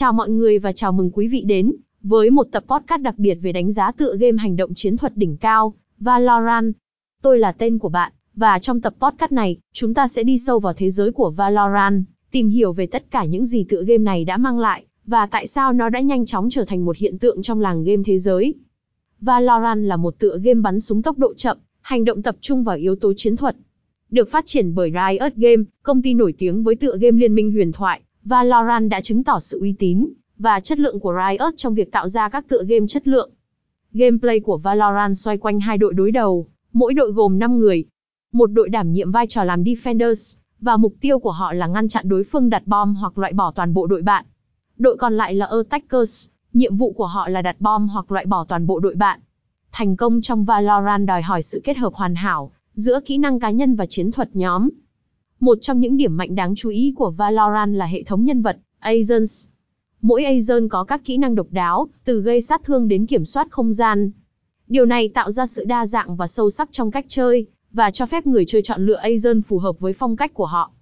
Chào mọi người và chào mừng quý vị đến với một tập podcast đặc biệt về đánh giá tựa game hành động chiến thuật đỉnh cao, Valorant. Tôi là tên của bạn, và trong tập podcast này, chúng ta sẽ đi sâu vào thế giới của Valorant, tìm hiểu về tất cả những gì tựa game này đã mang lại, và tại sao nó đã nhanh chóng trở thành một hiện tượng trong làng game thế giới. Valorant là một tựa game bắn súng tốc độ chậm, hành động tập trung vào yếu tố chiến thuật. Được phát triển bởi Riot Game, công ty nổi tiếng với tựa game liên minh huyền thoại, Valorant đã chứng tỏ sự uy tín và chất lượng của Riot trong việc tạo ra các tựa game chất lượng. Gameplay của Valorant xoay quanh hai đội đối đầu, mỗi đội gồm 5 người. Một đội đảm nhiệm vai trò làm defenders, và mục tiêu của họ là ngăn chặn đối phương đặt bom hoặc loại bỏ toàn bộ đội bạn. Đội còn lại là attackers, nhiệm vụ của họ là đặt bom hoặc loại bỏ toàn bộ đội bạn. Thành công trong Valorant đòi hỏi sự kết hợp hoàn hảo giữa kỹ năng cá nhân và chiến thuật nhóm. Một trong những điểm mạnh đáng chú ý của Valorant là hệ thống nhân vật, Agents. Mỗi agent có các kỹ năng độc đáo, từ gây sát thương đến kiểm soát không gian. Điều này tạo ra sự đa dạng và sâu sắc trong cách chơi, và cho phép người chơi chọn lựa agent phù hợp với phong cách của họ.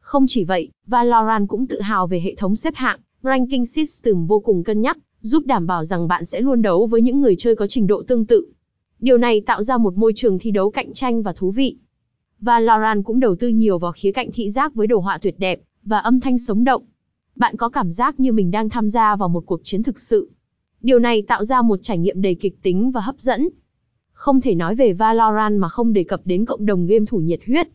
Không chỉ vậy, Valorant cũng tự hào về hệ thống xếp hạng, ranking system vô cùng cân nhắc, giúp đảm bảo rằng bạn sẽ luôn đấu với những người chơi có trình độ tương tự. Điều này tạo ra một môi trường thi đấu cạnh tranh và thú vị. Valorant cũng đầu tư nhiều vào khía cạnh thị giác với đồ họa tuyệt đẹp và âm thanh sống động. Bạn có cảm giác như mình đang tham gia vào một cuộc chiến thực sự. Điều này tạo ra một trải nghiệm đầy kịch tính và hấp dẫn. Không thể nói về Valorant mà không đề cập đến cộng đồng game thủ nhiệt huyết.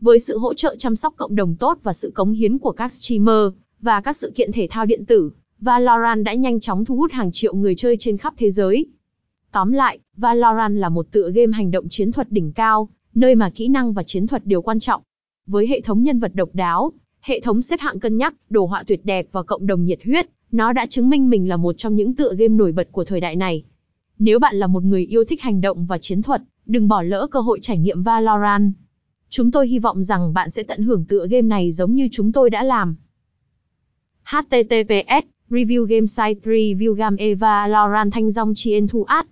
Với sự hỗ trợ chăm sóc cộng đồng tốt và sự cống hiến của các streamer và các sự kiện thể thao điện tử, Valorant đã nhanh chóng thu hút hàng triệu người chơi trên khắp thế giới. Tóm lại, Valorant là một tựa game hành động chiến thuật đỉnh cao, nơi mà kỹ năng và chiến thuật đều quan trọng. Với hệ thống nhân vật độc đáo, hệ thống xếp hạng cân nhắc, đồ họa tuyệt đẹp và cộng đồng nhiệt huyết, nó đã chứng minh mình là một trong những tựa game nổi bật của thời đại này. Nếu bạn là một người yêu thích hành động và chiến thuật, đừng bỏ lỡ cơ hội trải nghiệm Valorant. Chúng tôi hy vọng rằng bạn sẽ tận hưởng tựa game này giống như chúng tôi đã làm. HTTPS Review Game Site Review Game Eva Valorant Thanh Dong Chien Thu Át